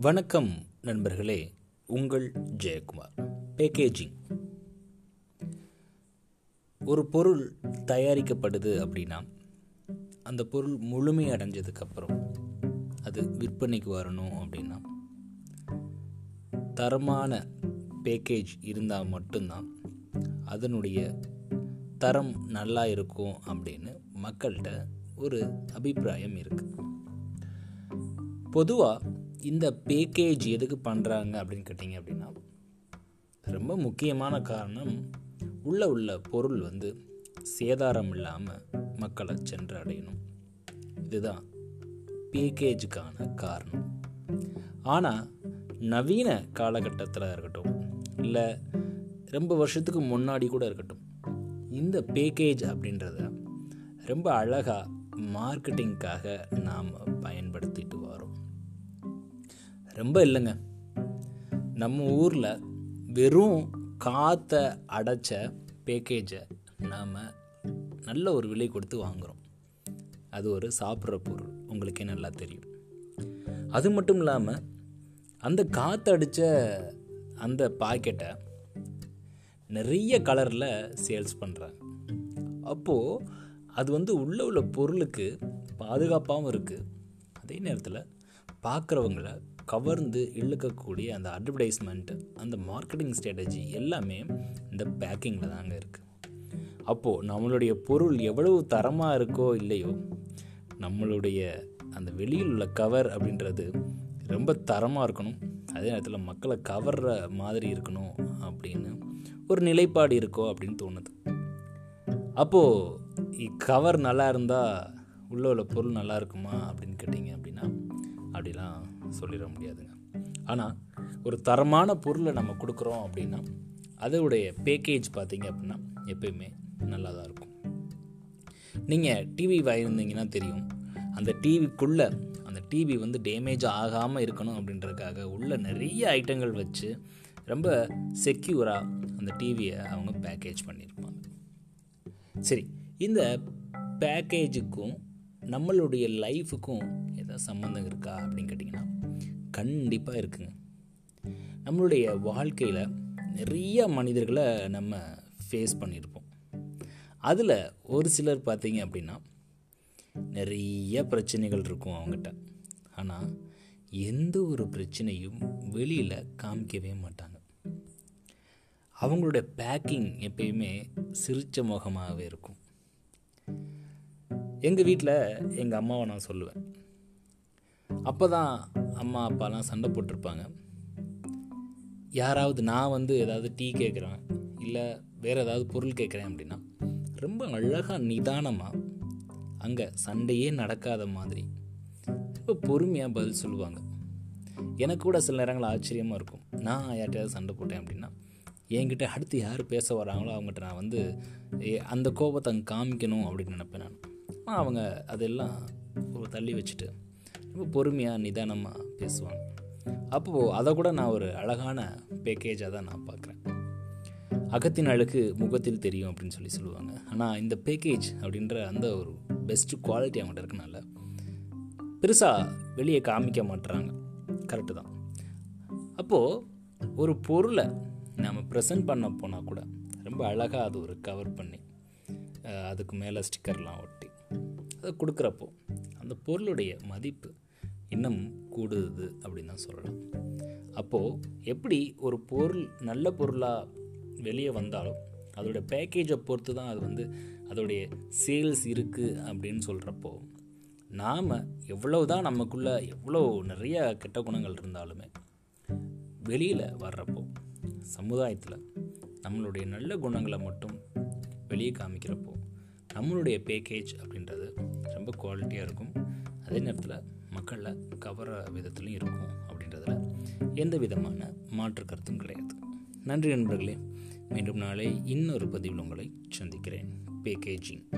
வணக்கம் நண்பர்களே உங்கள் ஜெயக்குமார். பேக்கேஜிங் ஒரு பொருள் தயாரிக்கப்படுது அப்படின்னா அந்த பொருள் முழுமை அடைஞ்சதுக்கப்புறம் அது விற்பனைக்கு வரணும் அப்படின்னா தரமான பேக்கேஜ் இருந்தால் மட்டும்தான் அதனுடைய தரம் நல்லா இருக்கும் அப்படின்னு மக்கள்கிட்ட ஒரு அபிப்பிராயம் இருக்குது பொதுவாக இந்த பேக்கேஜ் எதுக்கு பண்ணுறாங்க அப்படின்னு கேட்டிங்க அப்படின்னா ரொம்ப முக்கியமான காரணம் உள்ளே உள்ள பொருள் வந்து சேதாரம் இல்லாமல் மக்களை சென்று அடையணும். இதுதான் பேக்கேஜுக்கான காரணம். ஆனால் நவீன காலகட்டத்தில் இருக்கட்டும் இல்லை ரொம்ப வருஷத்துக்கு முன்னாடி கூட இருக்கட்டும் இந்த பேக்கேஜ் அப்படின்றத ரொம்ப அழகாக மார்க்கெட்டிங்க்காக நாம் பயன்படுத்திட்டு வரோம். ரொம்ப இல்லைங்க. நம்ம ஊரில் வெறும் காற்றை அடைச்ச பேக்கேஜை நாம் நல்ல ஒரு விலை கொடுத்து வாங்குகிறோம் அது ஒரு சாப்பிட்ற பொருள். உங்களுக்கே நல்லா தெரியும். அது மட்டும் இல்லாமல் அந்த காற்று அடித்த அந்த பாக்கெட்டை நிறைய கலரில் சேல்ஸ் பண்ணுறாங்க அப்போது அது வந்து உள்ளே உள்ள பொருளுக்கு பாதுகாப்பாகவும் இருக்குது அதே நேரத்தில் பார்க்குறவங்கள கவர்ந்து இழுக்கக்கூடிய அந்த அட்வர்டைஸ்மெண்ட் அந்த மார்க்கெட்டிங் ஸ்ட்ராட்டஜி எல்லாமே இந்த பேக்கிங்கில் தாங்க இருக்குது அப்போது நம்மளுடைய பொருள் எவ்வளவு தரமாக இருக்கோ இல்லையோ நம்மளுடைய அந்த வெளியில் உள்ள கவர் அப்படின்றது ரொம்ப தரமாக இருக்கணும். அதே நேரத்தில் மக்களை கவர்ற மாதிரி இருக்கணும் அப்படின்னு ஒரு நிலைப்பாடு இருக்கோ அப்படின்னு தோணுது. அப்போது கவர் நல்லா இருந்தால் உள்ள உள்ள பொருள் நல்லா இருக்குமா? அப்படின்னு கேட்டிங்க அப்படின்னா அப்படிலாம் சொல்லிட முடியாதுங்க. ஆனால் ஒரு தரமான பொருளை நம்ம கொடுக்குறோம் அப்படின்னா அதோடைய பேக்கேஜ் பார்த்தீங்க அப்படின்னா எப்பயுமே நல்லா தான் இருக்கும். நீங்கள் டிவி வாங்கியிருந்தீங்கன்னா தெரியும் அந்த டிவிக்குள்ளே அந்த டிவி வந்து டேமேஜ் ஆகாமல் இருக்கணும் அப்படின்றதுக்காக உள்ள நிறைய ஐட்டங்கள் வச்சு ரொம்ப செக்யூராக அந்த டிவியை அவங்க பேக்கேஜ் பண்ணியிருப்பாங்க. சரி இந்த பேக்கேஜுக்கும் நம்மளுடைய லைஃபுக்கும் ஏதாவது சம்மந்தம் இருக்கா அப்படின்னு கேட்டிங்கன்னா கண்டிப்பாக இருக்குங்க. நம்மளுடைய வாழ்க்கையில் நிறைய மனிதர்களை நம்ம ஃபேஸ் பண்ணியிருப்போம். அதில் ஒரு சிலர் பார்த்தீங்க அப்படின்னா நிறைய பிரச்சனைகள் இருக்கும் அவங்ககிட்ட. ஆனால் எந்த ஒரு பிரச்சனையும் வெளியில் காமிக்கவே மாட்டாங்க. அவங்களுடைய பேக்கிங் எப்பயுமே சிரிச்ச முகமாகவே இருக்கும். எங்கள் வீட்டில் எங்கள் அம்மாவை நான் சொல்லுவேன். அப்போ தான் அம்மா அப்பாலாம் சண்டை போட்டிருப்பாங்க. யாராவது நான் வந்து ஏதாவது டீ கேட்குறேன் இல்லை வேறு ஏதாவது பொருள் கேட்குறேன் அப்படின்னா ரொம்ப அழகாக நிதானமாக அங்கே சண்டையே நடக்காத மாதிரி ரொம்ப பொறுமையாக பதில் சொல்லுவாங்க. எனக்கு கூட சில நேரங்கள் ஆச்சரியமாக இருக்கும். நான் யார்கிட்டயாவது சண்டை போட்டேன் அப்படின்னா என்கிட்ட அடுத்து யார் பேச வராங்களோ அவங்ககிட்ட நான் வந்து அந்த கோபத்தை அங்கே காமிக்கணும் அப்படின்னு நினப்பேன் நான். அவங்க அதெல்லாம் ஒரு தள்ளி வச்சுட்டு ரொம்ப பொறுமையாக நிதானமாக பேசுவாங்க. அப்போது அதை கூட நான் ஒரு அழகான பேக்கேஜாக தான் நான் பார்க்குறேன். அகத்தின் அழகு முகத்தில் தெரியும் அப்படின்னு சொல்லி சொல்லுவாங்க. ஆனால் இந்த பேக்கேஜ் அப்படின்ற அந்த ஒரு பெஸ்ட்டு குவாலிட்டி அவங்கள்ட்ட இருக்கனால பெருசாக வெளியே காமிக்க மாட்டுறாங்க கரெக்டு தான். அப்போது ஒரு பொருளை நம்ம ப்ரெசென்ட் பண்ண போனால் கூட ரொம்ப அழகாக அது ஒரு கவர் பண்ணி அதுக்கு மேலே ஸ்டிக்கர்லாம் ஒட்டி அதை கொடுக்குறப்போ அந்த பொருளுடைய மதிப்பு இன்னும் கூடுது அப்படின்னு தான் சொல்லலாம். அப்போது எப்படி ஒரு பொருள் நல்ல பொருளாக வெளியே வந்தாலும் அதோடைய பேக்கேஜை பொறுத்து தான் அது வந்து அதோடைய சேல்ஸ் இருக்குது அப்படின்னு சொல்கிறப்போ நாம் எவ்வளவு தான் நமக்குள்ளே எவ்வளோ நிறைய கெட்ட குணங்கள் இருந்தாலுமே வெளியில் வர்றப்போ சமுதாயத்தில் நம்மளுடைய நல்ல குணங்களை மட்டும் வெளியே காமிக்கிறப்போ நம்மளுடைய பேக்கேஜ் அப்படின்றது ரொம்ப குவாலிட்டியாக இருக்கும். அதே நேரத்தில் மக்களை கவர விதத்துலையும் இருக்கும் அப்படின்றதுல எந்த விதமான மாற்று கருத்தும் கிடையாது. நன்றி நண்பர்களே மீண்டும் நாளை இன்னொரு பதிவில் உங்களை சந்திக்கிறேன். பேக்கேஜிங்